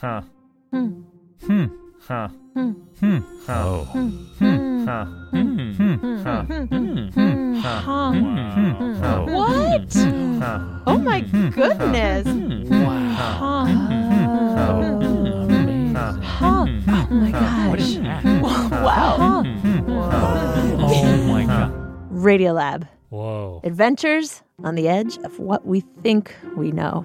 Huh. Hmm. Hmm. Huh. Hmm. Hmm. Huh. Oh. Hmm. Huh. Hmm. Hmm. Huh. Hmm. Hmm. Huh. Huh. Hmm. Huh. What? Oh my goodness. Wow. Huh. Oh, amazing. Huh. Oh my What is gosh. that? Wow. Oh my god. Radiolab. Whoa. Adventures on the edge of what we think we know.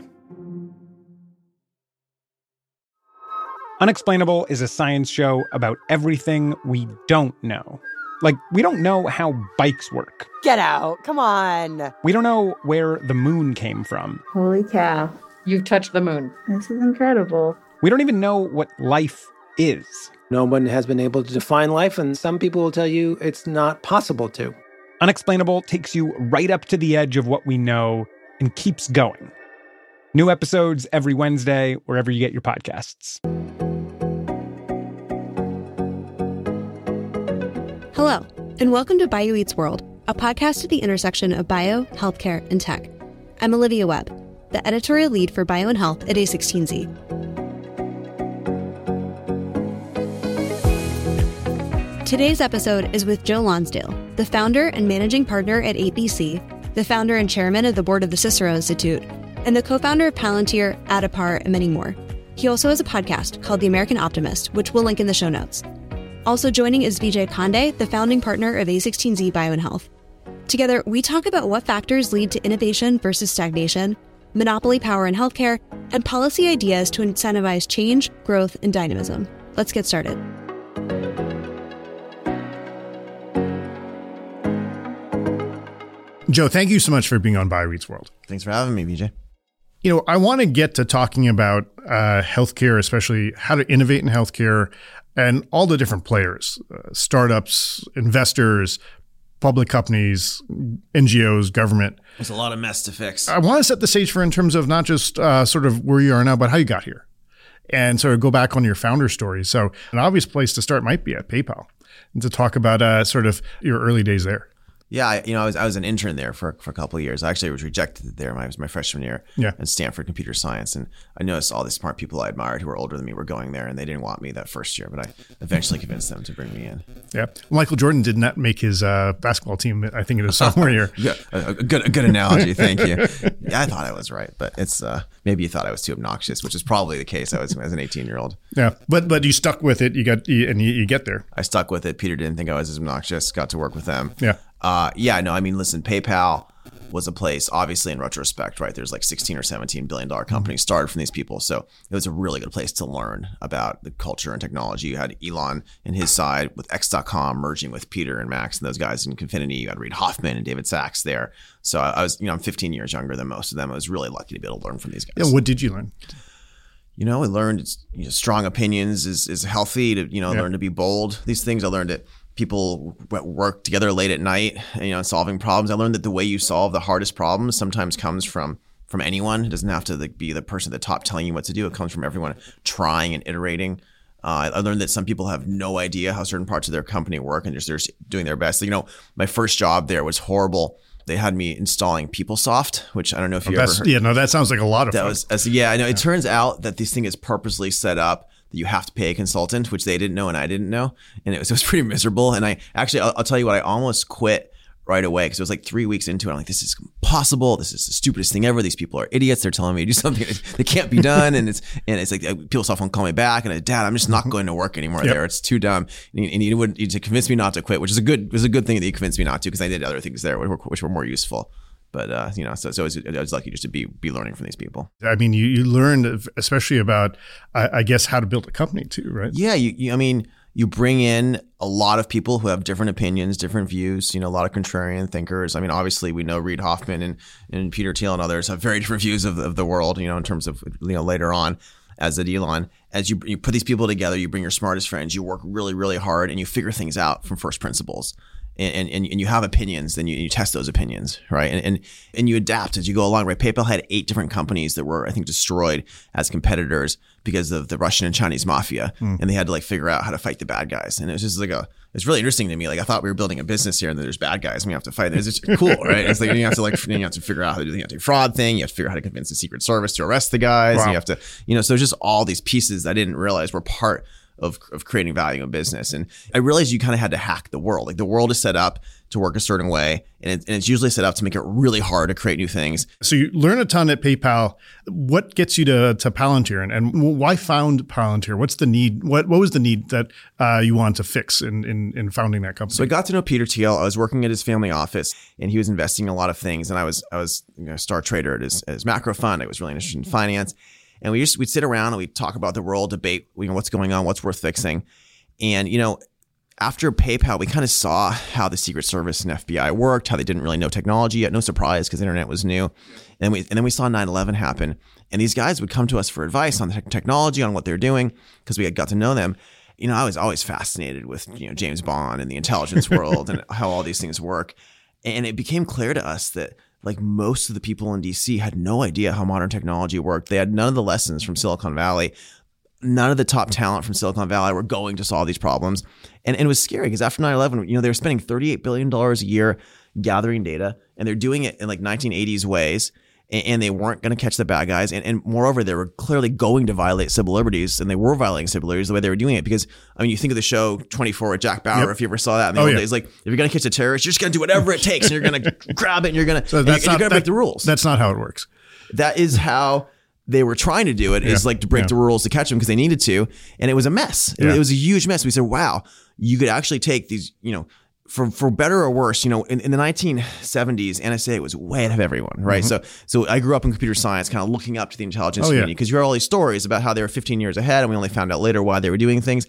Unexplainable is a science show about everything we don't know. Like, we don't know how bikes work. Get out. Come on. We don't know where the moon came from. Holy cow. You've touched the moon. This is incredible. We don't even know what life is. No one has been able to define life, and some people will tell you it's not possible to. Unexplainable takes you right up to the edge of what we know and keeps going. New episodes every Wednesday, wherever you get your podcasts. And welcome to Bio Eats World, a podcast at the intersection of bio, healthcare, and tech. I'm Olivia Webb, the editorial lead for Bio and Health at A16Z. Today's episode is with Joe Lonsdale, the founder and managing partner at 8VC, the founder and chairman of the board of the Cicero Institute, and the co founder of Palantir, Addepar, and many more. He also has a podcast called The American Optimist, which we'll link in the show notes. Also joining is Vijay Pande, the founding partner of A16Z Bio and Health. Together, we talk about what factors lead to innovation versus stagnation, monopoly power in healthcare, and policy ideas to incentivize change, growth, and dynamism. Let's get started. Joe, thank you so much for being on Bio Eats World. Thanks for having me, VJ. You know, I want to get to talking about uh, healthcare, especially how to innovate in healthcare and all the different players, uh, startups, investors, public companies, NGOs, government. There's a lot of mess to fix. I want to set the stage for in terms of not just uh, sort of where you are now, but how you got here. And sort of go back on your founder story. So, an obvious place to start might be at PayPal and to talk about uh, sort of your early days there. Yeah, I, you know, I was I was an intern there for, for a couple of years. I actually was rejected there. My, was my freshman year Yeah. at Stanford Computer Science, and I noticed all the smart people I admired who were older than me were going there, and they didn't want me that first year. But I eventually convinced them to bring me in. Yeah. Michael Jordan did not make his uh, basketball team, I think, in his sophomore year. Yeah, a, good a good analogy. Thank you. Yeah, I thought I was right, but it's uh, maybe you thought I was too obnoxious, which is probably the case. I was as an 18 year old. Yeah. But but you stuck with it. You got you, and you, you get there. I stuck with it. Peter didn't think I was as obnoxious. Got to work with them. Yeah. Uh, yeah, no, I mean, listen, PayPal was a place, obviously, in retrospect, right? There's like 16 or 17 billion dollar companies started from these people. So it was a really good place to learn about the culture and technology. You had Elon and his side with X.com merging with Peter and Max and those guys in Confinity. You had Reid Hoffman and David Sachs there. So I was, you know, I'm 15 years younger than most of them. I was really lucky to be able to learn from these guys Yeah. What did you learn? you know, I learned you know, strong opinions is, is healthy to, you know, Yeah. learn to be bold. These things I learned that people work together late at night, you know, solving problems. I learned that the way you solve the hardest problems sometimes comes from from anyone. It doesn't have to like, be the person at the top telling you what to do. It comes from everyone trying and iterating. Uh, I learned that some people have no idea how certain parts of their company work and just they're just doing their best. You know, my first job there was horrible. They had me installing PeopleSoft, which I don't know if you ever heard. yeah. No, that sounds like a lot of That fun. was as yeah, I know. It turns out that this thing is purposely set up that you have to pay a consultant, which they didn't know and I didn't know, and it was it was pretty miserable. And I actually, I'll, I'll tell you what, I almost quit right away because it was like three weeks into it. I'm like, this is impossible. This is the stupidest thing ever. These people are idiots. They're telling me to do something that, can't be done, and it's and it's like uh, people won't call me back. And I, Dad, I'm just not going to work anymore Yep. there. It's too dumb. And, you- and you would to convince me not to quit, which is a good was a good thing that you convinced me not to because I did other things there which were, which were more useful. But uh, you know, so so I was, I was lucky just to be be learning from these people. I mean, you, you learned especially about, I, I guess, how to build a company too, right? Yeah, you, you I mean, you bring in a lot of people who have different opinions, different views, you know, a lot of contrarian thinkers. I mean, obviously we know Reid Hoffman and, and Peter Thiel and others have very different views of, of the world, you know, in terms of, you know, later on as did Elon. As you, you put these people together, you bring your smartest friends, you work really, really hard and you figure things out from first principles. And, and, and you have opinions, then you, you test those opinions, right? And, and and you adapt as you go along, right? PayPal had eight different companies that were, I think, destroyed as competitors because of the Russian and Chinese mafia, hmm. and they had to like figure out how to fight the bad guys. And it was just like a, it's really interesting to me. Like I thought we were building a business here, and then there's bad guys, and we have to fight. It's just cool, right? It's like you have to like you have to figure out how to do the anti-fraud thing. You have to figure out how to convince the Secret Service to arrest the guys. Wow. You have to, you know, so just all these pieces that I didn't realize were part of, of creating value in business. And I realized you kind of had to hack the world. Like the world is set up to work a certain way, and, it, and it's usually set up to make it really hard to create new things. So you learn a ton at PayPal. What gets you to, to Palantir and, and why found Palantir? What's the need? What what was the need that uh, you wanted to fix in, in, in founding that company? So I got to know Peter Thiel. I was working at his family office, and he was investing in a lot of things. And I was I was you know, a star trader at his, at his macro fund. I was really interested in finance, and we just we'd sit around and we'd talk about the world, debate you know what's going on, what's worth fixing, and you know. After PayPal, we kind of saw how the Secret Service and FBI worked, how they didn't really know technology yet. No surprise because the internet was new. And we and then we saw 9/11 happen, and these guys would come to us for advice on the technology, on what they're doing, because we had got to know them you know, I was always fascinated with, you know, James Bond and the intelligence world and how all these things work. And it became clear to us that like most of the people in DC had no idea how modern technology worked. They had none of the lessons from Silicon Valley. None of the top talent from Silicon Valley were going to solve these problems. And, and it was scary because after 9 11, you know, they were spending $38 billion a year gathering data and they're doing it in like 1980s ways and, they weren't going to catch the bad guys. And, and moreover, they were clearly going to violate civil liberties, and they were violating civil liberties the way they were doing it. Because I mean, you think of the show 24 with Jack Bauer, Yep. if you ever saw that in the Oh, old yeah. days, like if you're going to catch a terrorist, you're just going to do whatever it takes, and you're going to grab it, and you're going to So that's you're, not going to break the rules. That's not how it works. that is how they were trying to do it is Yeah. like to break Yeah. the rules to catch them because they needed to and it was a mess it was a huge mess we said wow you could actually take these you know for for better or worse you know in, in the 1970s nsa was way ahead of everyone right so so i grew up in computer science kind of looking up to the intelligence Mm-hmm. Oh, community because you heard all these stories about how they were 15 years ahead and we only found out later why they were doing things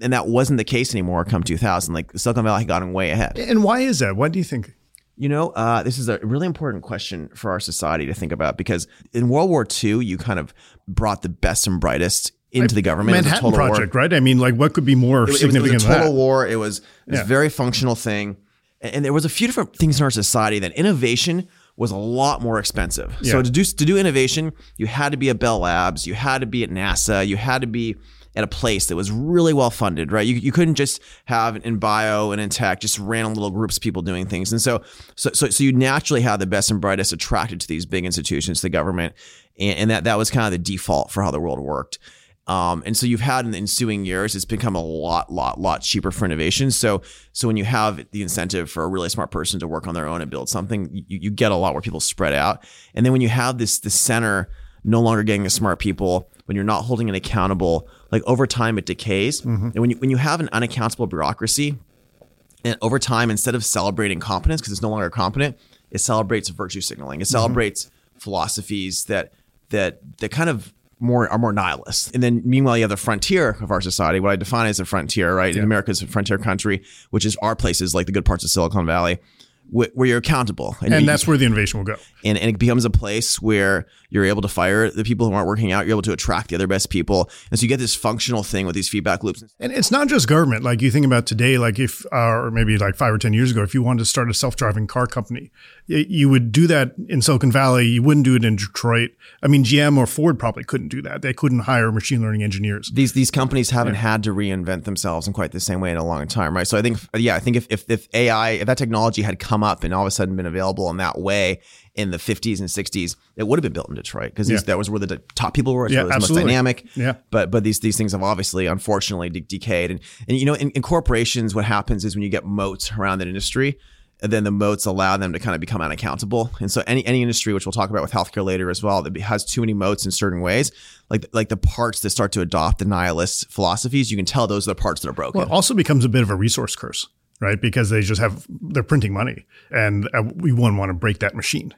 and that wasn't the case anymore come 2000 like silicon valley had gotten way ahead And why is that? What do you think? you know, uh, this is a really important question for our society to think about because in World War II, you kind of brought the best and brightest into the government. A Manhattan total war. Project, right? I mean, like, what could be more It was, it was- it was significant a total war. It was this Yeah. very functional thing. And, and there was a few different things in our society that innovation was a lot more expensive. So to do to do innovation, you had to be at Bell Labs, you had to be at NASA, you had to be at a place that was really well funded, right? You, you couldn't just have in bio and in tech just random little groups of people doing things. And so so so, so you naturally have the best and brightest attracted to these big institutions, the government, and, and that that was kind of the default for how the world worked. Um, and so you've had in the ensuing years, it's become a lot, lot, lot cheaper for innovation. So, so when you have the incentive for a really smart person to work on their own and build something, you, you get a lot where people spread out. And then when you have this, the center no longer getting the smart people, when you're not holding it accountable, like over time it decays. And when you, when you have an unaccountable bureaucracy, and over time, instead of celebrating competence because it's no longer competent, it celebrates virtue signaling. It celebrates philosophies that that that kind of more are more nihilist. And then meanwhile, you have the frontier of our society, what I define as a frontier, right? In America's a frontier country, which is our places like the good parts of Silicon Valley, where you're accountable. And you- that's where the innovation will go. and, and it becomes a place where you're able to fire the people who aren't working out. You're able to attract the other best people, and so you get this functional thing with these feedback loops. And it's not just government. Like you think about today, like if, uh, or maybe like five or 10 years ago, if you wanted to start a self driving car company, you would do that in Silicon Valley. You wouldn't do it in Detroit. I mean, GM or Ford probably couldn't do that. They couldn't hire machine learning engineers. these these companies haven't had to reinvent themselves in quite the same way in a long time, right? So I think, yeah, I think if, if if AI, if that technology had come up and all of a sudden been available in that way in the 50s and 60s, it would have been built in Detroit because Yeah. that was where the top people were. It's Yeah, where it was most dynamic. Yeah. But but these these things have obviously, unfortunately, de- decayed. And and you know, in, in corporations, what happens is when you get moats around that industry. And then the moats allow them to kind of become unaccountable. And so any any industry, which we'll talk about with healthcare later as well, that has too many moats in certain ways, like like the parts that start to adopt the nihilist philosophies, you can tell those are the parts that are broken. Well, it also becomes a bit of a resource curse, right? Because they just have, they're printing money and uh, we wouldn't want to break that machine.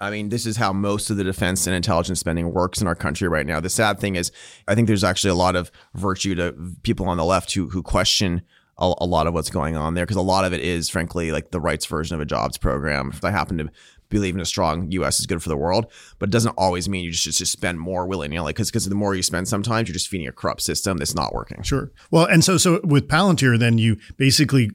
I mean, this is how most of the defense and intelligence spending works in our country right now. The sad thing is, I think there's actually a lot of virtue to people on the left who who question a, a lot of what's going on there because a lot of it is, frankly, like the rights version of a jobs program. If I happen to believe in a strong U.S. is good for the world, but it doesn't always mean you just just spend more willy nilly because because the more you spend, sometimes you're just feeding a corrupt system that's not working. Sure. Well, and so so with Palantir, then you basically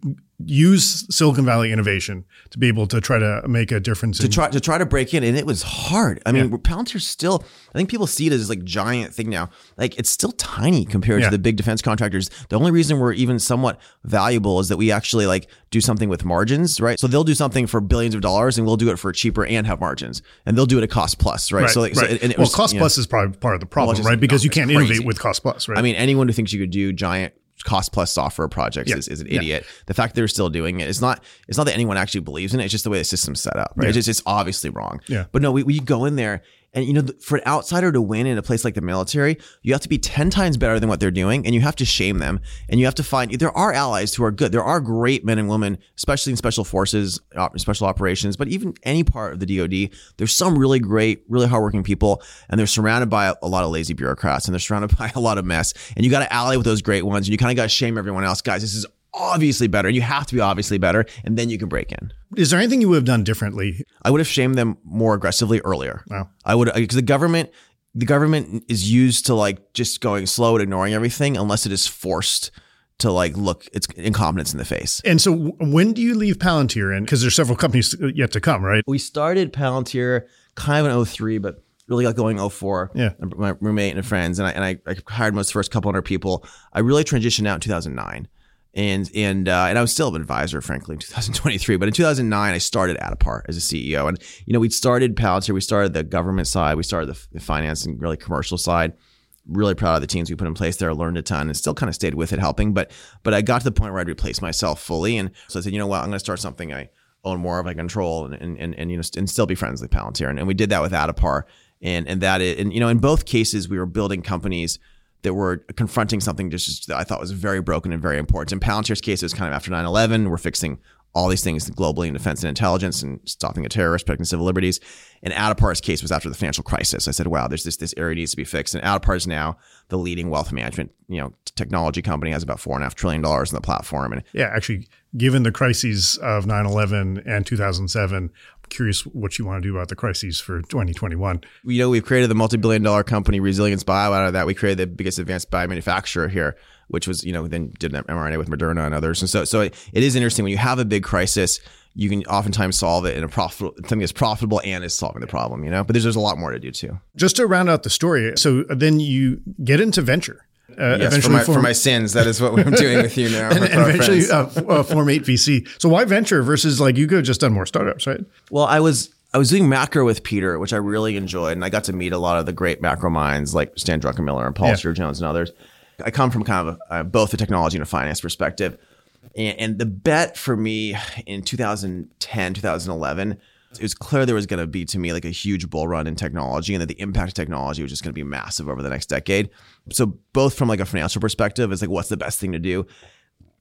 use Silicon Valley innovation to be able to try to make a difference. to in, try to try to break in, and it was hard. I mean, Palantir's still. I think people see it as this, like giant thing now. Like it's still tiny compared Yeah. to the big defense contractors. The only reason we're even somewhat valuable is that we actually like do something with margins, right? So they'll do something for billions of dollars, and we'll do it for cheaper and have margins, and they'll do it at cost plus, right? Right, so, like, so right. and it well, was, cost you know, plus is probably part of the problem, Well, just right? Because you can't innovate with cost plus, right? I mean, anyone who thinks you could do giant cost plus software projects Yeah. is, is an Yeah. idiot. The fact they're still doing it, it's not it's not that anyone actually believes in it. It's just the way the system's set up, right? Yeah. It's just it's obviously wrong. Yeah. But no, we, we go in there and you know for an outsider to win in a place like the military, you have to be 10 times better than what they're doing and you have to shame them and you have to find there are allies who are good. There are great men and women, especially in special forces, uh, special operations, but even any part of the DoD, there's some really great, really hardworking people and they're surrounded by a, a lot of lazy bureaucrats and they're surrounded by a lot of mess. And you got to ally with those great ones and you kind of got to shame everyone else. Guys, this is obviously better. You have to be obviously better and then you can break in. is there anything you would have done differently? I would have shamed them more aggressively earlier. Wow. I would uh, because the government the government is used to like just going slow and ignoring everything unless it is forced to like look its incompetence in the face. And so, when do you leave Palantir? And because there's several companies uh, yet to come, right? We started Palantir kind of in 03, but really got going 04. Yeah. My roommate and friends, and I, and I, I hired most first couple hundred people. I really transitioned out in 2009. And and uh, and I was still an advisor, frankly, in 2023. But in 2009, I started Addepar as a CEO, and you know we started Palantir. We started the government side, we started the, the finance and really commercial side. Really proud of the teams we put in place there. Learned a ton, and still kind of stayed with it, helping. But but I got to the point where I'd replace myself fully, and so I said, you know what, I'm going to start something I own more of, I control, and and and, you know and still be friends with Palantir. And, and we did that with Addepar, and and that and you know in both cases we were building companies that were confronting something just that I thought was very broken and very important. In Palantir's case, it was kind of after 9-11. We're fixing all these things globally in defense and intelligence and stopping a terrorist, protecting civil liberties. And Addepar's case was after the financial crisis. I said, wow, there's this this area needs to be fixed. And Addepar is now the leading wealth management, you know, technology company, has about four and a half trillion dollars in the platform. And Yeah, actually, given the crises of 9 11 and 2007, I'm curious what you want to do about the crises for 2021. you know, we've created the multi-billion dollar company Resilience Bio. Out of that, we created the biggest advanced bio manufacturer here, which was, you know, then did an mRNA with Moderna and others. And so, so it, it is interesting when you have a big crisis, you can oftentimes solve it in a profitable, something that's profitable and is solving the problem, you know, but there's, there's a lot more to do too. Just to round out the story, so then you get into venture. Uh, Yes, for my, for my sins, that is what I'm doing with you now. and, and eventually uh, uh, form 8VC. So why venture versus like you could have just done more startups, right? Well, I was I was doing macro with Peter, which I really enjoyed, and I got to meet a lot of the great macro minds like Stan Druckenmiller and Paul Yeah. Tudor Jones and others. I come from kind of a, uh, both a technology and a finance perspective, and, and the bet for me in 2010, 2011. It was clear there was going to be to me like a huge bull run in technology, and that the impact of technology was just going to be massive over the next decade. So both from like a financial perspective, it's like what's the best thing to do,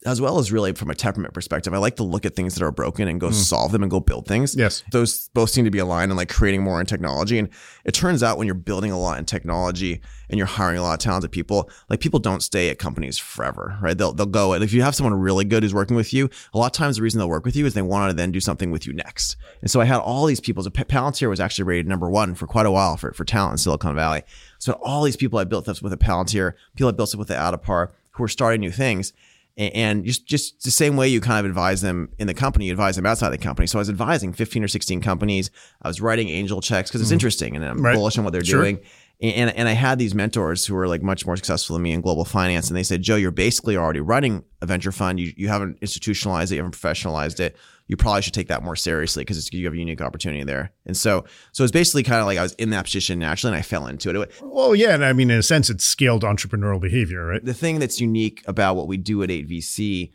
as well as really from a temperament perspective, I like to look at things that are broken and go mm. solve them and go build things. Yes. Those both seem to be aligned and like creating more in technology. And it turns out when you're building a lot in technology and you're hiring a lot of talented people, like people don't stay at companies forever, right? They'll they'll go. And if you have someone really good who's working with you, a lot of times the reason they'll work with you is they want to then do something with you next. And so I had all these people. So Palantir was actually rated number one for quite a while for, for talent in Silicon Valley. So all these people I built this with a Palantir, people I built stuff with the Addepar who were starting new things. And just just the same way you kind of advise them in the company, you advise them outside the company. So I was advising 15 or 16 companies. I was writing angel checks because it's mm-hmm. interesting and I'm. Right. bullish on what they're Sure. doing. And, and I had these mentors who were like much more successful than me in global finance. And they said, Joe, you're basically already running a venture fund. You, you haven't institutionalized it, you haven't professionalized it. You probably should take that more seriously because you have a unique opportunity there. And so, so it's basically kind of like I was in that position naturally and I fell into it. Well, yeah, and I mean, in a sense, it's scaled entrepreneurial behavior, right? the thing that's unique about what we do at 8VC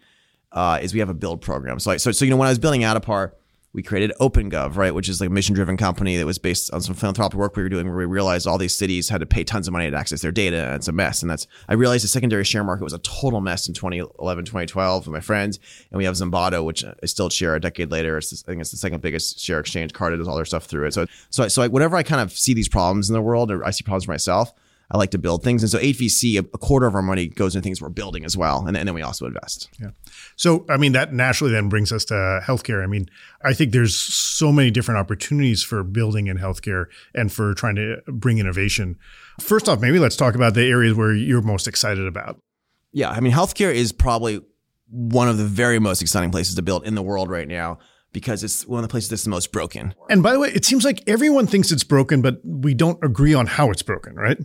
uh, is we have a build program. So, I, so, so you know, when I was building Addepar, we created OpenGov, right, which is like a mission-driven company that was based on some philanthropic work we were doing, where we realized all these cities had to pay tons of money to access their data, and it's a mess. And that's I realized the secondary share market was a total mess in 2011, 2012 with my friends, and we have Zanbato, which uh, I still share a decade later. It's I think it's the second biggest share exchange. Carta does all their stuff through it. So, so, so I, whenever I kind of see these problems in the world, or I see problems for myself. I like to build things. And so 8VC, a, quarter of our money goes into things we're building as well. And, then- and then we also invest. Yeah. So, I mean, that naturally then brings us to healthcare. I mean, I think there's so many different opportunities for building in healthcare and for trying to bring innovation. First off, maybe let's talk about the areas where you're most excited about. Yeah. I mean, healthcare is probably one of the very most exciting places to build in the world right now because it's one of the places that's the most broken. And by the way, it seems like everyone thinks it's broken, but we don't agree on how it's broken, right?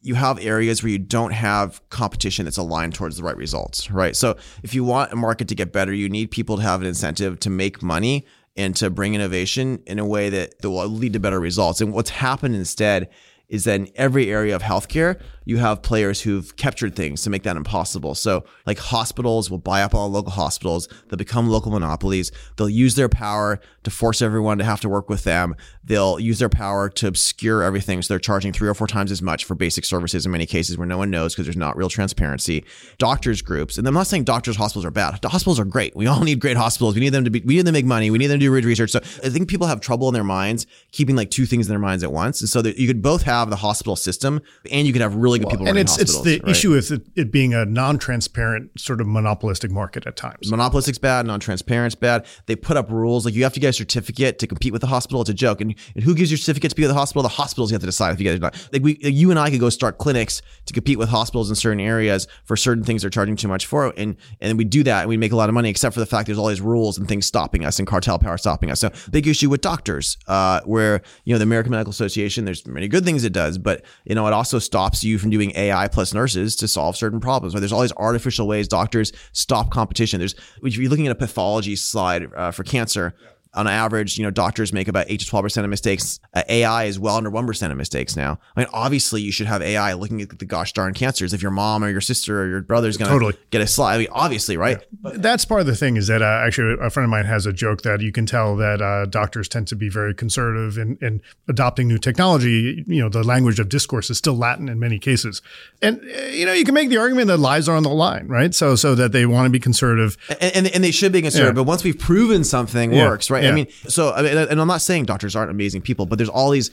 You have areas where you don't have competition that's aligned towards the right results, right? So if you want a market to get better, you need people to have an incentive to make money and to bring innovation in a way that, that will lead to better results. And what's happened instead is that in every area of healthcare, you have players who've captured things to make that impossible. So, like hospitals will buy up all local hospitals, they'll become local monopolies, they'll use their power to force everyone to have to work with them, they'll use their power to obscure everything. So, they're charging three or four times as much for basic services in many cases where no one knows because there's not real transparency. Doctors groups, and I'm not saying doctors' hospitals are bad. The hospitals are great. We all need great hospitals. We need them to be, we need them to make money. We need them to do research. So, I think people have trouble in their minds keeping like two things in their minds at once. And so, that you could both have the hospital system and you could have really good people and it's it's the right? issue with it, it being a non-transparent sort of monopolistic market at times. Monopolistic's bad, non-transparent's bad. They put up rules like you have to get a certificate to compete with the hospital. It's a joke. And, and who gives your certificate to be with the hospital? The hospitals have to decide if you get it or not. Like we, like you and I could go start clinics to compete with hospitals in certain areas for certain things they're charging too much for, and and we do that and we make a lot of money. Except for the fact there's all these rules and things stopping us and cartel power stopping us. So big issue with doctors, uh, where you know the American Medical Association. There's many good things it does, but you know it also stops you from doing AI plus nurses to solve certain problems. Right? There's all these artificial ways doctors stop competition. There's if you're looking at a pathology slide uh, for cancer. On average, you know, doctors make about eight to twelve percent of mistakes. Uh, AI is well under one percent of mistakes now. I mean, obviously, you should have AI looking at the gosh darn cancers. If your mom or your sister or your brother is going to Totally. get a slide, I mean, obviously, right? That's part of the thing is that uh, actually a friend of mine has a joke that you can tell that uh, doctors tend to be very conservative in, in adopting new technology. You know, the language of discourse is still Latin in many cases, and uh, you know you can make the argument that lives are on the line, right? So so that they want to be conservative. and, and, and they should be conservative. Yeah. But once we've proven something Yeah. works, right? Yeah. I mean, so I mean, and I'm not saying doctors aren't amazing people, but there's all these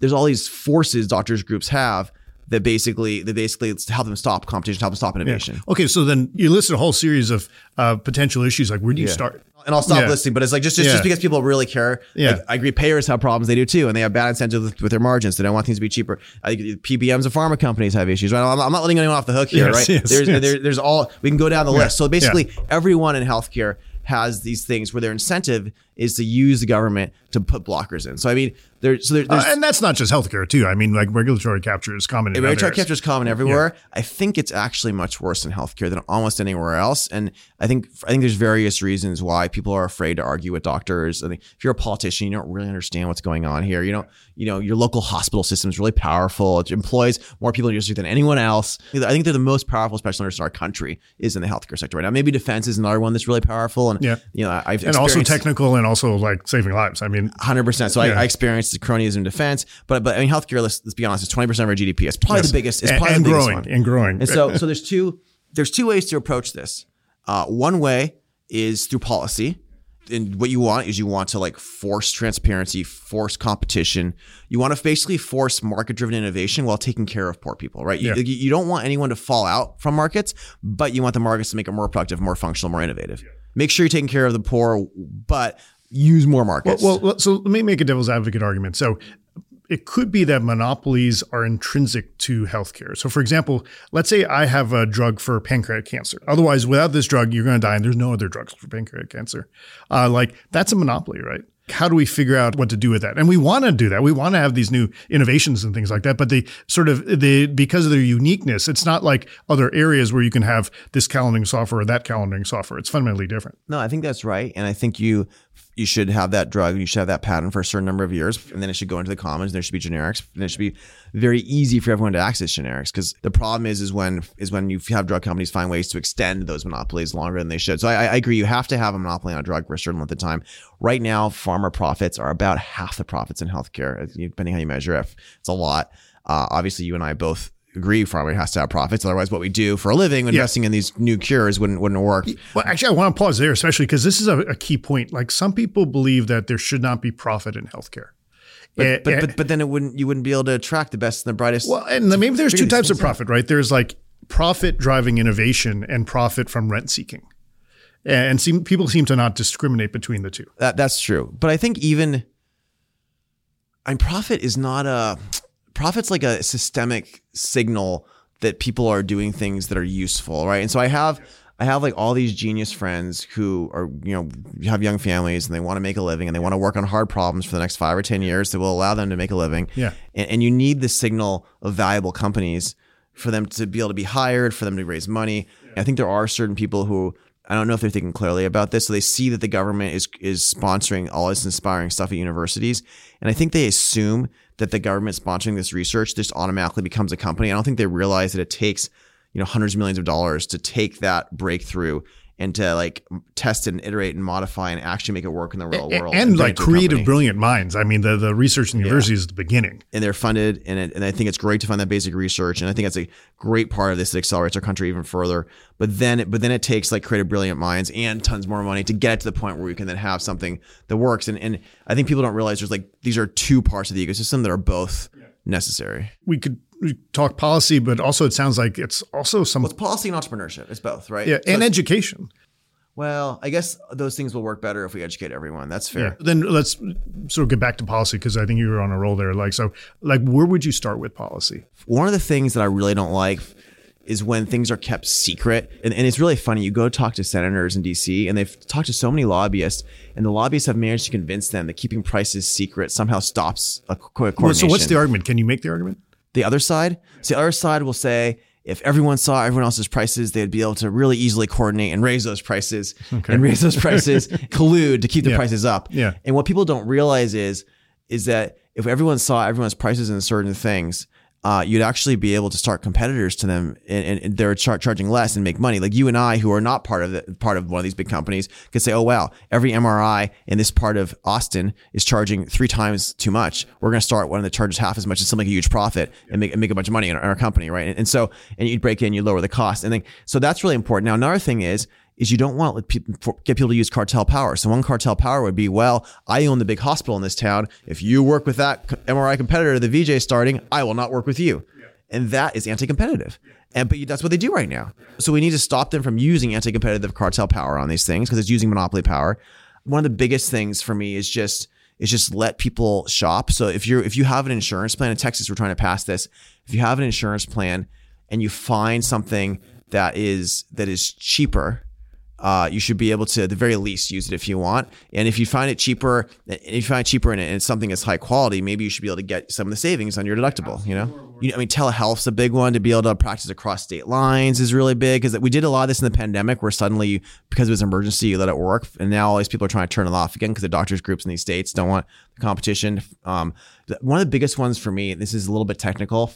there's all these forces doctors groups have that basically that basically help them stop competition, help them stop innovation. Okay, so then you listed a whole series of uh, potential issues. Like, where do you start? And I'll stop Yeah. listing, but it's like just just, Yeah. just because people really care. Yeah. Like, I agree. Payers have problems; they do too, and they have bad incentives with, with their margins. They don't want things to be cheaper. I PBMs and pharma companies have issues. Right? I'm, I'm not letting anyone off the hook here. Yes, right? yes, there's yes. There, there's all we can go down the Yeah. list. So basically, everyone in healthcare has these things where their incentive is to use the government to put blockers in. So I mean, there. So there, Uh, there's and that's not just healthcare too. I mean, like regulatory capture is common. in Regulatory capture is common everywhere. I think it's actually much worse in healthcare than almost anywhere else. And I think I think there's various reasons why people are afraid to argue with doctors. I think if you're a politician, you don't really understand what's going on here. You don't, you know, your local hospital system is really powerful. It employs more people in your district than anyone else. I think they're the most powerful special nurse in our country is in the healthcare sector right now. Maybe defense is another one that's really powerful. And Yeah. you know, I've and also technical and also like saving lives. I mean, Hundred percent. So Yeah. I, I experienced the cronyism in defense, but but I mean healthcare. Let's, let's be honest. It's twenty percent of our GDP. It's probably Yes. the biggest. It's probably and the biggest growing, one. and growing. And so so there's two there's two ways to approach this. Uh, one way is through policy. And what you want is you want to like force transparency, force competition. You want to basically force market driven innovation while taking care of poor people, right? You, Yeah. you you don't want anyone to fall out from markets, but you want the markets to make it more productive, more functional, more innovative. Make sure you're taking care of the poor, but use more markets. Well, well, so let me make a devil's advocate argument. So it could be that monopolies are intrinsic to healthcare. So, for example, let's say I have a drug for pancreatic cancer. Otherwise, without this drug, you're going to die, and there's no other drugs for pancreatic cancer. Uh, like that's a monopoly, right? How do we figure out what to do with that? And we want to do that. We want to have these new innovations and things like that. But they sort of they because of their uniqueness, it's not like other areas where you can have this calendaring software or that calendaring software. It's fundamentally different. No, I think that's right, and I think you you should have that drug and you should have that patent for a certain number of years, and then it should go into the commons. And there should be generics, and it should be very easy for everyone to access generics. Because the problem is, is when is when you have drug companies find ways to extend those monopolies longer than they should. So I, I agree, you have to have a monopoly on a drug for a certain length of time. Right now, pharma profits are about half the profits in healthcare, depending how you measure it. It's a lot. Uh, obviously, you and I both agree pharma has to have profits. Otherwise, what we do for a living, investing in these new cures, wouldn't wouldn't work. Well, actually, I want to pause there, especially because this is a, a key point. Like some people believe that there should not be profit in healthcare. Eh, But, but, eh, but but then it wouldn't you wouldn't be able to attract the best and the brightest. well, and maybe there's two types of profit, right? There's like profit driving innovation and profit from rent seeking, and seem, people seem to not discriminate between the two. That that's true. But I think even I mean profit is not a profit's like a systemic signal that people are doing things that are useful, right? And so I have I have like all these genius friends who are, you know, have young families and they want to make a living and they want to work on hard problems for the next five or 10 years that will allow them to make a living. Yeah. And, and you need the signal of valuable companies for them to be able to be hired, for them to raise money. I think there are certain people who I don't know if they're thinking clearly about this. So they see that the government is is sponsoring all this inspiring stuff at universities, and I think they assume that the government sponsoring this research just automatically becomes a company. I don't think they realize that it takes you know hundreds of millions of dollars to take that breakthrough and to like test and iterate and modify and actually make it work in the real world and, bring like it to a creative, brilliant minds. I mean, the the research in the university is the beginning. and they're funded and, it, and I think it's great to fund that basic research and I think that's a great part of this that accelerates our country even further. But then it, but then it takes like creative brilliant minds and tons more money to get to the point where we can then have something that works. And and I think people don't realize there's like these are two parts of the ecosystem that are both necessary. We could talk policy, but also it sounds like it's also some well, it's policy and entrepreneurship it's both right yeah, So and education. well I guess those things will work better if we educate everyone that's fair Yeah. Then let's sort of get back to policy because I think you were on a roll there. Like so, like where would you start with policy? one of the things that I really don't like is when things are kept secret. And, and it's really funny. You go talk to senators in DC and they've talked to so many lobbyists, and the lobbyists have managed to convince them that keeping prices secret somehow stops a Well, coordination. so what's the argument? Can you make the argument? The other side? So the other side will say, if everyone saw everyone else's prices, they'd be able to really easily coordinate and raise those prices and raise those prices, collude to keep the Yeah. prices up. Yeah. And what people don't realize is, is that if everyone saw everyone's prices in certain things, uh, you'd actually be able to start competitors to them, and, and, and they're char- charging less and make money. Like you and I, who are not part of the, part of one of these big companies, could say, "Oh wow, every MRI in this part of Austin is charging three times too much. We're going to start one that charges half as much and still make a huge profit and make, and make a bunch of money in our, in our company, right?" And, and so, and you'd break in, you lower the cost, and then so that's really important. Now, another thing is is you don't want to people, get people to use cartel power. So one cartel power would be, well, I own the big hospital in this town. If you work with that MRI competitor, the VJ starting, I will not work with you. And that is anti-competitive. And but that's what they do right now. So we need to stop them from using anti-competitive cartel power on these things because it's using monopoly power. One of the biggest things for me is just is just let people shop. So if you're if you have an insurance plan in Texas, we're trying to pass this. If you have an insurance plan and you find something that is that is cheaper uh, you should be able to, at the very least, use it if you want. And if you find it cheaper, and if you find it cheaper and it's something that's high quality, maybe you should be able to get some of the savings on your deductible. You know, you, I mean, telehealth's a big one to be able to practice across state lines is really big because we did a lot of this in the pandemic, where suddenly because it was an emergency, you let it work, and now all these people are trying to turn it off again because the doctors groups in these states don't want the competition. Um, one of the biggest ones for me, this is a little bit technical,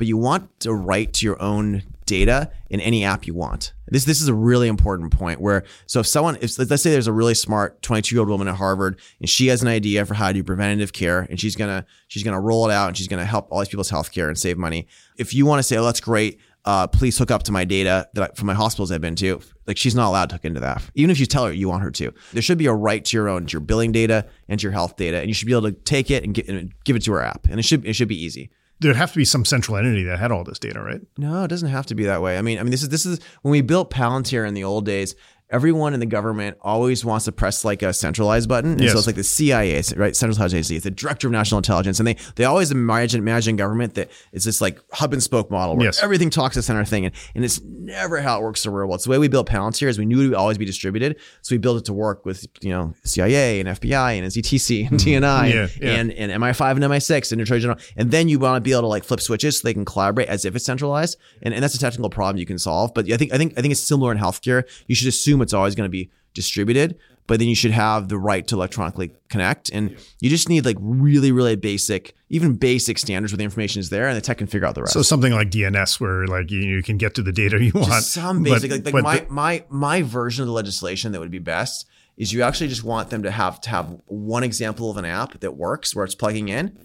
but you want to write to your own data in any app you want. This this is a really important point where so if someone if let's say there's a really smart 22 year old woman at Harvard and she has an idea for how to do preventative care and she's gonna she's gonna roll it out and she's gonna help all these people's healthcare and save money. If you want to say oh that's great, uh, please hook up to my data that I, from my hospitals I've been to. Like she's not allowed to hook into that, even if you tell her you want her to. There should be a right to your own, to your billing data and to your health data, and you should be able to take it and, get, and give it to her app, and it should it should be easy. There'd have to be some central entity that had all this data, right? No, it doesn't have to be that way. I mean, I mean, this is this is when we built Palantir in the old days. Everyone in the government always wants to press like a centralized button, and Yes. so it's like the CIA, right? Central Intelligence Agency, it's the Director of National Intelligence, and they they always imagine imagine government that it's this like hub and spoke model where Yes. everything talks to center thing, and, and it's never how it works in the real world. It's the way we built Palantir is we knew it would always be distributed, so we built it to work with you know CIA and FBI and ZTC and DNI Mm-hmm. Yeah, yeah. and and MI5 and MI6 and Attorney General. And then you want to be able to like flip switches so they can collaborate as if it's centralized. And, and that's a technical problem you can solve. But I think I think I think it's similar in healthcare. You should assume it's always going to be distributed, but then you should have the right to electronically connect. And you just need like really, really basic, even basic standards where the information is there and the tech can figure out the rest. So something like DNS, where like you, you can get to the data you want. Just some But- basic like, like but my, the- my my version of the legislation that would be best is you actually just want them to have to have one example of an app that works where it's plugging in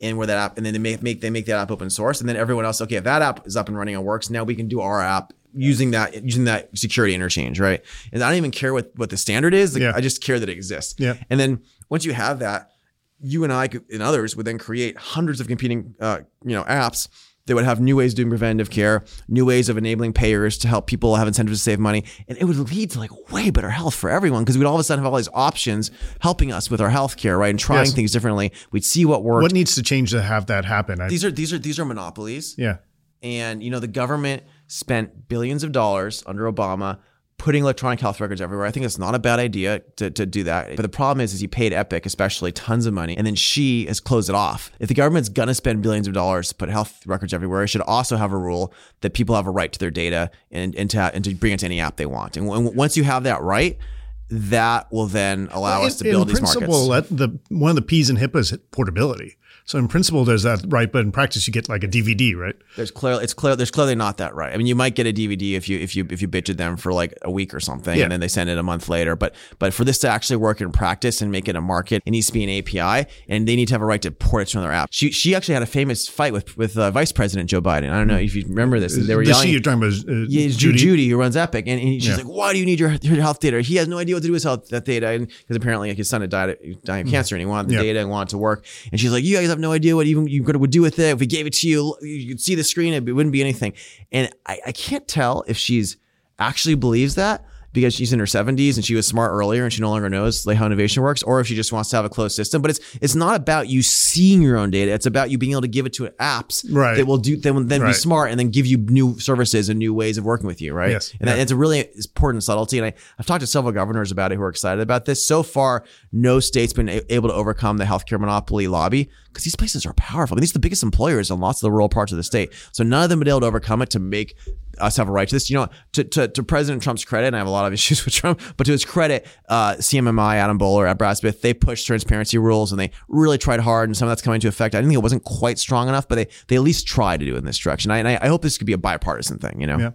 and where that app and then they make, make they make that app open source and then everyone else okay if that app is up and running and works now we can do our app using that using that security interchange right and I don't even care what what the standard is like, Yeah. I just care that it exists Yeah. and then once you have that you and I could, and others would then create hundreds of competing, uh, you know, apps that would have new ways of doing preventative care, new ways of enabling payers to help people have incentives to save money, and it would lead to like way better health for everyone because we'd all of a sudden have all these options helping us with our health care, right, and trying Yes. things differently. We'd see what worked. what needs to change to have that happen? I, these are these are these are monopolies yeah. and you know the government spent billions of dollars under Obama putting electronic health records everywhere. I think it's not a bad idea to, to do that. But the problem is, is he paid Epic, especially, tons of money, and then she has closed it off. If the government's gonna spend billions of dollars to put health records everywhere, it should also have a rule that people have a right to their data and, and, to, and to bring it to any app they want. And w- once you have that right, that will then allow us to build in these principle, markets. That the one of the P's in HIPAA is portability. So in principle, there's that right, but in practice, you get like a DVD, right? There's clearly it's clear there's clearly not that right. I mean, you might get a DVD if you if you if you bitched them for like a week or something, Yeah. and then they send it a month later. But but for this to actually work in practice and make it a market, it needs to be an API, and they need to have a right to port it to another app. She she actually had a famous fight with with uh, Vice President Joe Biden. I don't know if you remember this. They were the yelling. she you're talking about is, uh, Yeah, Judy. Judy. who runs Epic, and, and she's Yeah. like, "Why do you need your, your health data?" He has no idea what to do with health that data, because apparently, like his son had died, died of cancer, and he wanted the. Yeah. data and wanted it to work. And she's like, "You guys have no idea what even you would do with it. If we gave it to you, you could see the screen; it wouldn't be anything." And I, I can't tell if she's actually believes that because she's in her 70s and she was smart earlier and she no longer knows like how innovation works or if she just wants to have a closed system. But it's it's not about you seeing your own data. It's about you being able to give it to apps Right. that will do that will then be smart and then give you new services and new ways of working with you right? Yes. and that, it's a really important subtlety. And I, I've talked to several governors about it who are excited about this. So far no state's been a- able to overcome the healthcare monopoly lobby because these places are powerful. I mean, these are the biggest employers in lots of the rural parts of the state. So none of them have been able to overcome it to make us have a right to this. You know, to, to, to President Trump's credit, and I have a lot of issues with Trump, but to his credit, uh, CMMI, Adam Boehler at Brad Smith, they pushed transparency rules and they really tried hard, and some of that's coming into effect. I didn't think it wasn't quite strong enough, but they, they at least tried to do it in this direction. I, and I, I hope this could be a bipartisan thing, you know? Yeah.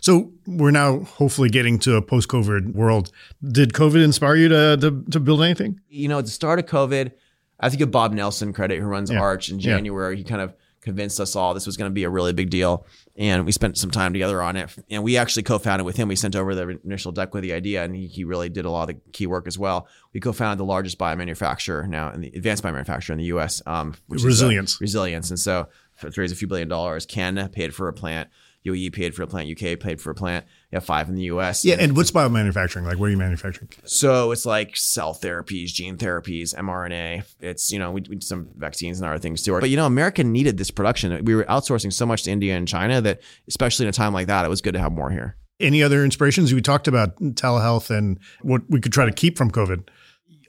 So we're now hopefully getting to a post-COVID world. Did COVID inspire you to to, to build anything? you know, at the start of COVID, I think of Bob Nelsen credit, who runs Yeah. Arch in Yeah. January. He kind of convinced us all this was going to be a really big deal. And we spent some time together on it. And we actually co founded with him. We sent over the initial deck with the idea, and he, he really did a lot of the key work as well. We co founded the largest biomanufacturer now, in the advanced biomanufacturer in the US, um, uh, Resilience. resilience. And so, to raise a few billion dollars, Canada paid for a plant. UAE paid for a plant. UK paid for a plant. You have five in the US. Yeah. And what's biomanufacturing? Like, what are you manufacturing? So it's like cell therapies, gene therapies, mRNA. It's, you know, we, we some vaccines and other things too. But, you know, America needed this production. We were outsourcing so much to India and China that, especially in a time like that, it was good to have more here. Any other inspirations? We talked about telehealth and what we could try to keep from COVID.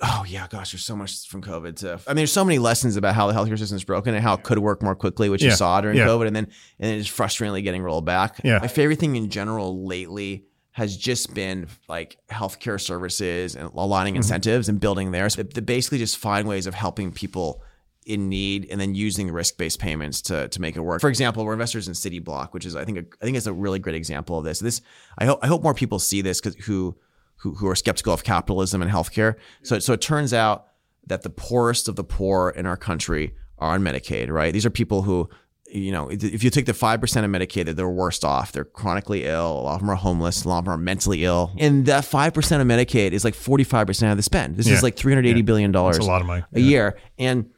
Oh, yeah. Gosh, there's so much from COVID. To, I mean, there's so many lessons about how the healthcare system is broken and how it could work more quickly, which Yeah. you saw during Yeah. COVID. And then, and then it's frustratingly getting rolled back. Yeah. My favorite thing in general lately has just been like healthcare services and aligning Mm-hmm. incentives and building there. So they basically just find ways of helping people in need and then using risk-based payments to, to make it work. For example, we're investors in Cityblock, which is I think a, I think it's a really great example of this. This I hope I hope more people see this because who who who are skeptical of capitalism and healthcare. So so it turns out that the poorest of the poor in our country are on Medicaid, right? These are people who you know, if you take the 5% of Medicaid, they're worst off. They're chronically ill. A lot of them are homeless. A lot of them are mentally ill. And that 5% of Medicaid is like 45% of the spend. This Yeah. is like $380 billion That's a lot of money. a year. And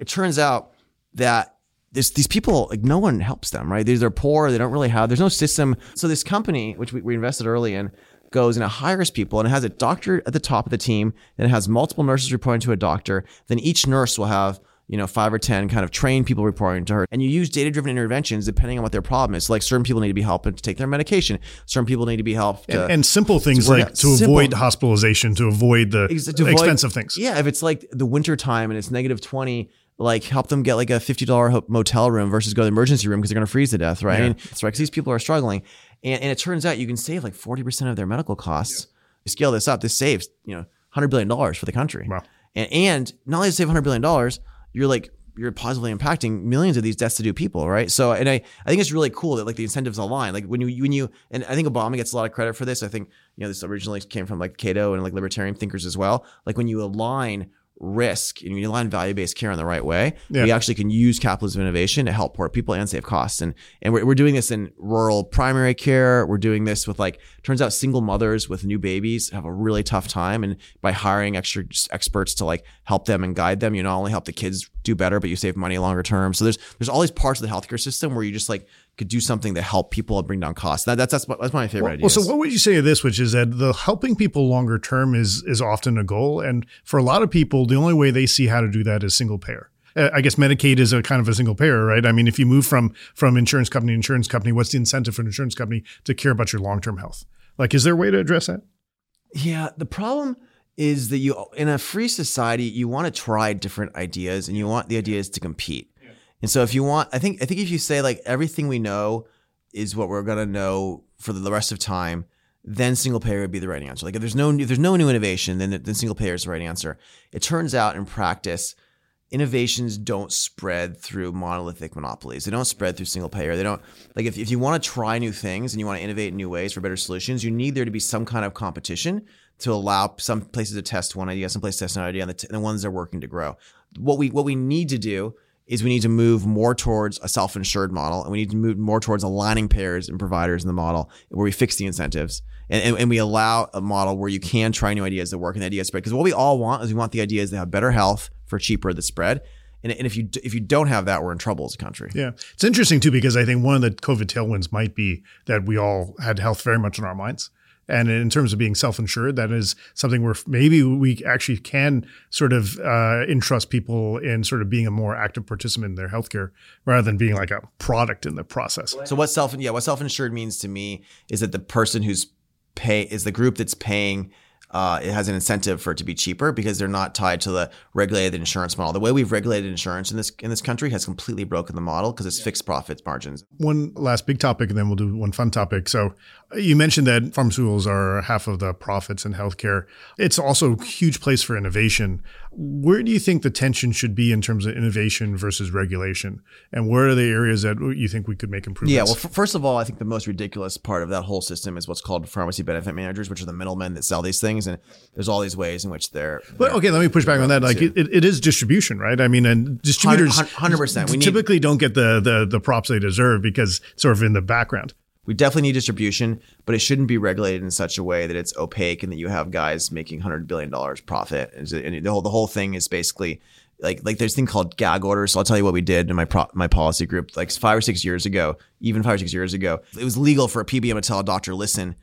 it turns out that this, these people, like no one helps them, right? These are poor. They don't really have, there's no system. So this company, which we, we invested early in, goes and it hires people and it has a doctor at the top of the team. Then it has multiple nurses reporting to a doctor. Then each nurse will have you know, five or 10 kind of trained people reporting to her. And you use data driven interventions depending on what their problem is. So like certain people need to be helped to take their medication. Certain people need to be helped. To, And, and simple things work like out. to Simple- avoid hospitalization, to avoid the Ex- to avoid- expensive things. Yeah, if it's like the winter time and it's negative 20, like help them get like a $50 motel room versus go to the emergency room because they're going to freeze to death, right? Yeah. And that's right, because these people are struggling. And, and it turns out you can save like 40% of their medical costs. You scale this up, this saves, you know, $100 billion for the country. Wow. And, and not only to save $100 billion, you're like, you're positively impacting millions of these destitute people, right? So, and I, I think it's really cool that like the incentives align. Like when you, when you, and I think Obama gets a lot of credit for this. I think, you know, this originally came from like Cato and like libertarian thinkers as well. Like when you align risk and you align value-based care in the right way, Yeah. we actually can use capitalism innovation to help poor people and save costs. And, and we're, we're doing this in rural primary care. We're doing this with like, turns out single mothers with new babies have a really tough time. And by hiring extra experts to like help them and guide them, you not only help the kids do better, but you save money longer term. So there's, there's all these parts of the healthcare system where you just like could do something to help people and bring down costs. That, that's, that's, my- that's my favorite Well, idea. well, so what would you say to this, which is that the helping people longer term is is often a goal, and for a lot of people, the only way they see how to do that is single payer. Uh, I guess Medicaid is a kind of a single payer, right? I mean, if you move from from insurance company to insurance company, what's the incentive for an insurance company to care about your long term health? Like, is there a way to address that? Yeah, the problem is that you in a free society you want to try different ideas and you want the ideas to compete. And so if you want I think I think if you say like everything we know is what we're to know for the rest of time, then single payer would be the right answer. Like if there's no if there's no new innovation, then then single payer is the right answer. It turns out in practice innovations don't spread through monolithic monopolies. They don't spread through single payer. They don't like if, if you want to try new things and you want to innovate in new ways for better solutions, you need there to be some kind of competition to allow some places to test one idea, some places to test another idea, and the, t- and the ones that are working to grow. What we what we need to do is we need to move more towards a self-insured model and we need to move more towards aligning payers and providers in the model where we fix the incentives and, and, and we allow a model where you can try new ideas that work and the ideas spread because what we all want is we want the ideas that have better health for cheaper that spread and, and if you if you don't have that we're in trouble as a country Yeah. It's interesting too because I think one of the COVID tailwinds might be that we all had health very much in our minds. And in terms of being self-insured, that is something where maybe we actually can sort of uh, entrust people in sort of being a more active participant in their healthcare rather than being like a product in the process. So what self yeah what self insured means to me is that the person who's pay is the group that's paying. Uh, it has an incentive for it to be cheaper because they're not tied to the regulated insurance model. The way we've regulated insurance in this in this country has completely broken the model because it's fixed profits margins. One last big topic, and then we'll do one fun topic. So, you mentioned that pharmaceuticals are half of the profits in healthcare. It's also a huge place for innovation. Where do you think the tension should be in terms of innovation versus regulation? And where are the areas that you think we could make improvements? Yeah, well, f- first of all, I think the most ridiculous part of that whole system is what's called pharmacy benefit managers, which are the middlemen that sell these things, and there's all these ways in which they're. But they're- okay, let me push back on that. Like it, it is distribution, right? I mean, and distributors 100%. We need- typically don't get the, the the props they deserve because sort of in the background. We definitely need distribution, but it shouldn't be regulated in such a way that it's opaque and that you have guys making hundred billion dollars profit. And the whole the whole thing is basically like like there's a thing called gag orders. So I'll tell you what we did in my pro, my policy group like five or six years ago, even five or six years ago, it was legal for a PBM to tell a doctor, listen,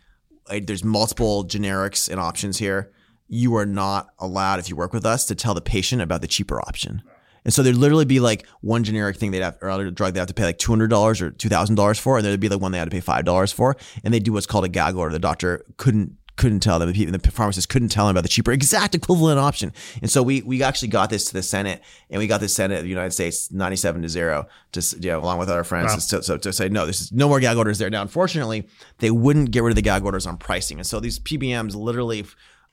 I, there's multiple generics and options here. You are not allowed if you work with us to tell the patient about the cheaper option. And so there'd literally be like one generic thing they'd have, or other drug they have to pay like two hundred dollars or two thousand dollars for, and there'd be like one they had to pay five dollars for, and they'd do what's called a gag order. The doctor couldn't couldn't tell them, the pharmacist couldn't tell them about the cheaper exact equivalent option. And so we we actually got this to the Senate, and we got the Senate of the United States ninety seven to zero, to you know, along with our friends, Wow. so, so to say no, this is no more gag orders there. Now, unfortunately, they wouldn't get rid of the gag orders on pricing, and so these PBMs literally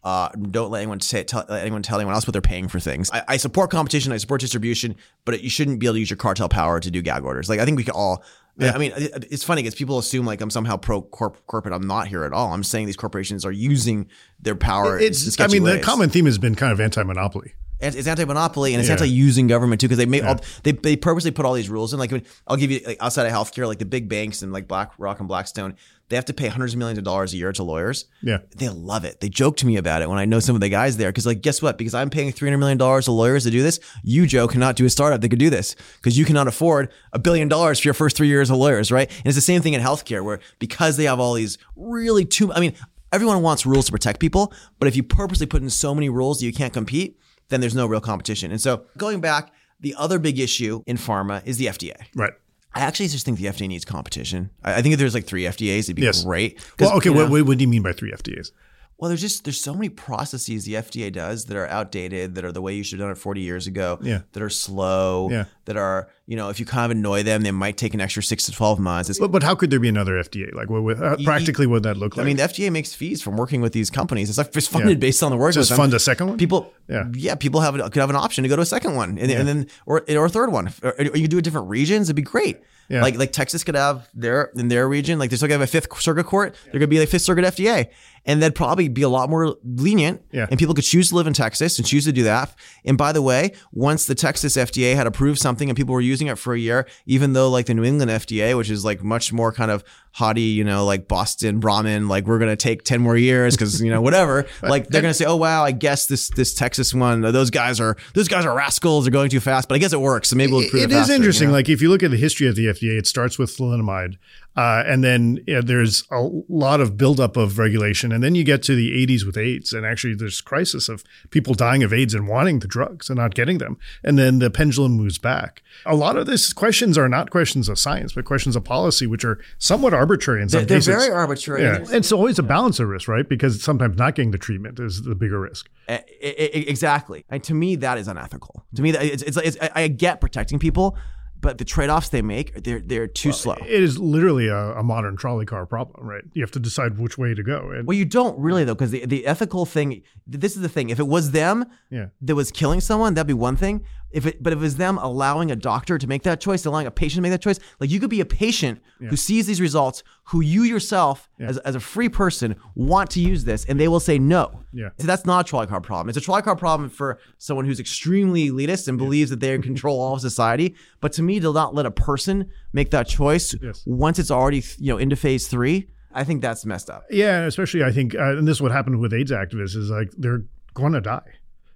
uh, don't let anyone say tell let anyone tell anyone else what they're paying for things. I, I support competition, I support distribution, but you shouldn't be able to use your cartel power to do gag orders. Like I think we can all. I mean, it- it's funny because people assume like I'm somehow pro corp- corporate. I'm not here at all. I'm saying these corporations are using their power. It's I mean the common theme has been kind of anti-monopoly. It's it's anti-monopoly and it's Yeah. anti-using government too because they made Yeah. all they, they purposely put all these rules in. Like I mean, I'll give you like outside of healthcare, like the big banks and like BlackRock and Blackstone, they have to pay hundreds of millions of dollars a year to lawyers. Yeah. They love it. They joke to me about it when I know some of the guys there because like guess what? Because I'm paying three hundred million dollars to lawyers to do this, you Joe cannot do a startup that could do this because you cannot afford a billion dollars for your first three years of lawyers, right? And it's the same thing in healthcare where because they have all these really too. I mean, everyone wants rules to protect people, but if you purposely put in so many rules that you can't compete, then there's no real competition. And so going back, the other big issue in pharma is the FDA. Right. I actually just think the FDA needs competition. I I think if there's like three FDAs, it'd be Yes. great. Well, okay. you know- What, what do you mean by three FDAs? Well, there's just there's so many processes the FDA does that are outdated, that are the way you should have done it 40 years ago. Yeah. That are slow. Yeah. That are you know if you kind of annoy them, they might take an extra six to 12 months. It's, But, but how could there be another FDA? Like, what, how, uh, practically, what would that look like? I mean, the FDA makes fees from working with these companies. It's like it's funded Yeah. based on the work. just with them. fund a second one. People, Yeah. yeah, people have could have an option to go to a second one, and, and then or or a third one, or, or you could do it different regions. It'd be great. Yeah. Like like Texas could have their in their region, like they're still gonna have a fifth circuit court. They're gonna be like fifth circuit FDA, and they'd probably be a lot more lenient. Yeah. And people could choose to live in Texas and choose to do that. And by the way, once the Texas FDA had approved something and people were using it for a year, even though like the New England FDA, which is like much more kind of haughty, you know, like Boston Brahmin, like we're gonna take ten more years because you know whatever. like they're gonna say, oh wow, I guess this this Texas one, those guys are those guys are rascals. They're going too fast, but I guess it works. So maybe we'll It- improve it. it is faster, you interesting. know? Like if you look at the history of the FDA, it starts with thalidomide. Uh, and then yeah, there's a lot of buildup of regulation. And then you get to the 80s with AIDS. And actually, there's crisis of people dying of AIDS and wanting the drugs and not getting them. And then the pendulum moves back. A lot of these questions are not questions of science, but questions of policy, which are somewhat arbitrary in some They're, they're very arbitrary. Yeah. It's always a balance of risk, right? Because sometimes not getting the treatment is the bigger risk. E- exactly. And to me, that is unethical. To me, it's, it's, it's I get protecting people, but the trade-offs they make, they're they're too slow. It is literally a, a modern trolley car problem, right? You have to decide which way to go. And Well, you don't really though, because the, the ethical thing. This is the thing. If it was them yeah, that was killing someone, that'd be one thing. If it, but if it's them allowing a doctor to make that choice, allowing a patient to make that choice, like you could be a patient who sees these results, who you yourself, as, as a free person, want to use this, and they will say no. Yeah. So that's not a trolley car problem. It's a trolley car problem for someone who's extremely elitist and believes that they control all of society. But to me, to not let a person make that choice Yes. once it's already you know into phase three, I think that's messed up. yeah. Especially, I think, uh, and this is what happened with AIDS activists is like they're going to die,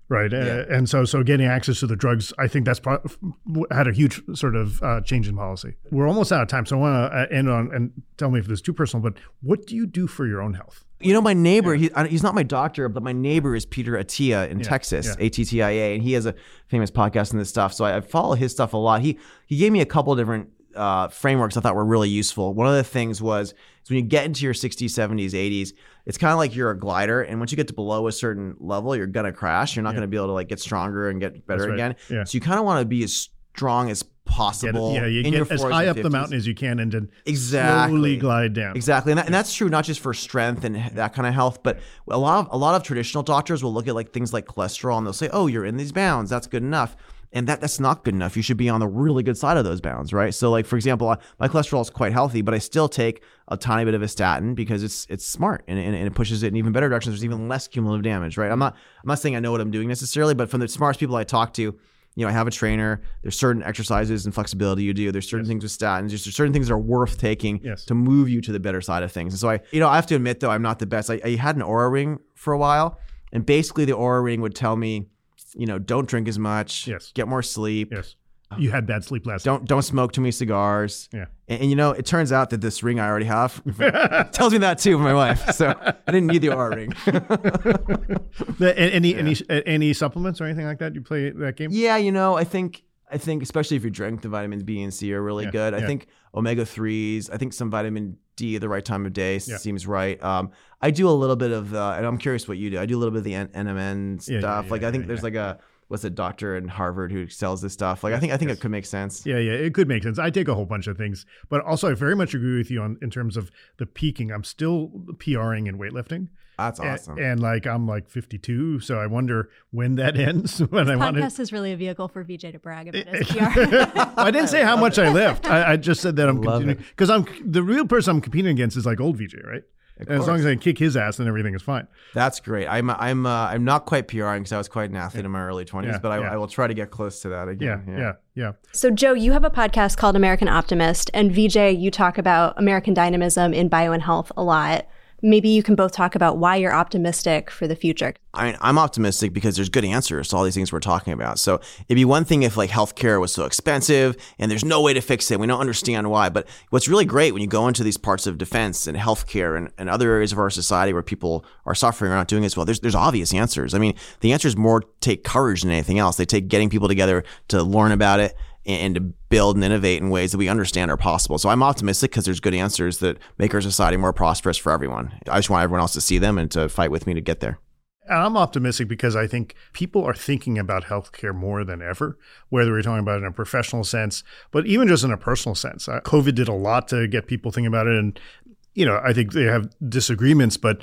right? Uh, and so, so getting access to the drugs, I think that's pro- had a huge sort of uh, change in policy. We're almost out of time, so I want to end on and tell me if this is too personal, but what do you do for your own health? You know, my neighbor, he, I- he's not my doctor, but my neighbor is Peter Attia in Texas, yeah. A T T I A, and he has a famous podcast and this stuff. So I, I follow his stuff a lot. He he gave me a couple different uh, frameworks I thought were really useful. One of the things was is when you get into your 60s, 70s, 80s, it's kind of like you're a glider, and once you get to below a certain level, you're gonna crash. You're not gonna be able to like get stronger and get better right. again. Yeah. So you kind of want to be as strong as Get, possible. yeah, you get as high up the mountain as you can, and then Exactly. slowly glide down. Exactly, and, that, and that's true not just for strength and that kind of health, but a lot of a lot of traditional doctors will look at like things like cholesterol and they'll say, "Oh, you're in these bounds. That's good enough." And that that's not good enough. You should be on the really good side of those bounds, right? So, like for example, I- my cholesterol is quite healthy, but I still take a tiny bit of a statin because it's it's smart and, and, and it pushes it in even better directions. There's even less cumulative damage, right? I'm not I'm not saying I know what I'm doing necessarily, but from the smartest people I talk to, you know, I have a trainer. There's certain exercises and flexibility you do. There's certain things with statins. There's certain things that are worth taking Yes. to move you to the better side of things. And so I, you know, I have to admit though, I'm not the best. I, I had an Oura ring for a while, and basically the Oura ring would tell me, you know, don't drink as much. Yes. Get more sleep. Yes, uh, you had bad sleep last. Don't don't smoke too many cigars. Yeah. And, and, you know, it turns out that this ring I already have tells me that too my wife. So I didn't need the Oura ring. The- any any any supplements or anything like that? You play that game? Yeah, you know, I think I think especially if you drink the vitamins B and C are really Yeah, good. I yeah. think omega threes. I think some vitamin D at the right time of day seems right. Um, I do a little bit of the, and I'm curious what you do. I do a little bit of the N- NMN Yeah, yeah, stuff. yeah, like I think yeah, there's like a what's a doctor in Harvard who sells this stuff. Like I think I think it could make sense. Yeah, yeah, it could make sense. I take a whole bunch of things, but also I very much agree with you on in terms of the peaking. I'm still PRing in weightlifting. That's awesome. And, like I'm like 52, so I wonder when that ends. when I want to. Podcast is really a vehicle for VJ to brag about his PR. I didn't say how much I lift. I, I just said that I'm Love continuing because I'm the real person I'm competing against is like old VJ, right? And as long as I kick his ass, then everything is fine. That's great. I'm I'm uh, I'm not quite PRing because I was quite an athlete in my early 20s, Yeah, but I, yeah. I will try to get close to that again. Yeah, again. yeah, yeah. so, Joe, you have a podcast called American Optimist, and VJ, you talk about American dynamism in bio and health a lot. Maybe you can both talk about why you're optimistic for the future. I mean, I'm optimistic because there's good answers to all these things we're talking about. So it'd be one thing if like healthcare was so expensive and there's no way to fix it. We don't understand why. But what's really great when you go into these parts of defense and healthcare and, and other areas of our society where people are suffering or not doing as well, there's there's obvious answers. I mean, the answers more take courage than anything else. They take getting people together to learn about it and, and to build and innovate in ways that we understand are possible. So I'm optimistic because there's good answers that make our society more prosperous for everyone. I just want everyone else to see them and to fight with me to get there. I'm optimistic because I think people are thinking about healthcare more than ever, whether we're talking about it in a professional sense, but even just in a personal sense. Uh, COVID did a lot to get people thinking about it. And, you know, I think they have disagreements, but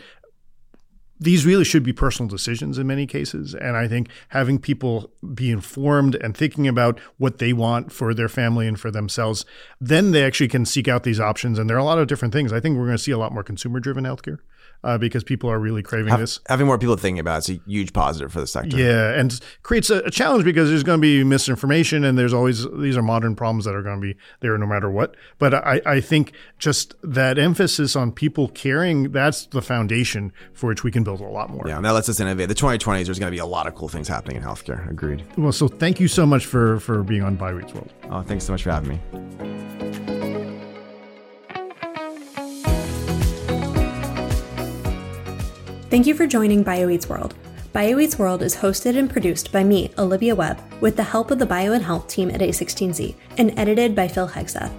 these really should be personal decisions in many cases. And I think having people be informed and thinking about what they want for their family and for themselves, then they actually can seek out these options. And there are a lot of different things. I think we're going to see a lot more consumer driven healthcare uh, because people are really craving Have- this. having more people thinking about it's a huge positive for the sector. Yeah, and creates a, a challenge because there's going to be misinformation, and there's always these are modern problems that are going to be there no matter what. But I, I think just that emphasis on people caring that's the foundation for which we can build a lot more. Yeah, and that lets us innovate. The 2020s, there's going to be a lot of cool things happening in healthcare. Agreed. Well, so thank you so much for for being on Bio Eats World. Oh, thanks so much for having me. Thank you for joining BioEats World. BioEats World is hosted and produced by me, Olivia Webb, with the help of the Bio and Health team at A16Z, and edited by Phil Hegseth.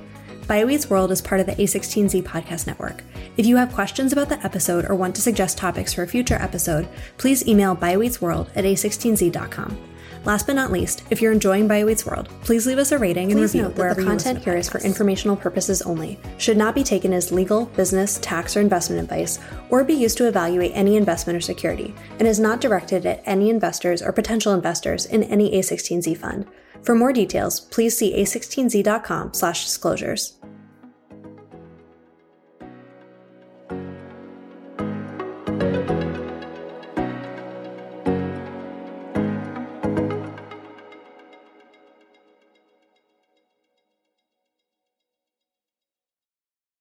BioEats World is part of the A16Z podcast network. If you have questions about the episode or want to suggest topics for a future episode, please email bioeatsworld at a16z.com. Last but not least, if you're enjoying BioEats World, please leave us a rating and Please review note that wherever the content here is for informational purposes only, should not be taken as legal, business, tax, or investment advice, or be used to evaluate any investment or security, and is not directed at any investors or potential investors in any A16Z fund. For more details, please see a16z.com/disclosures.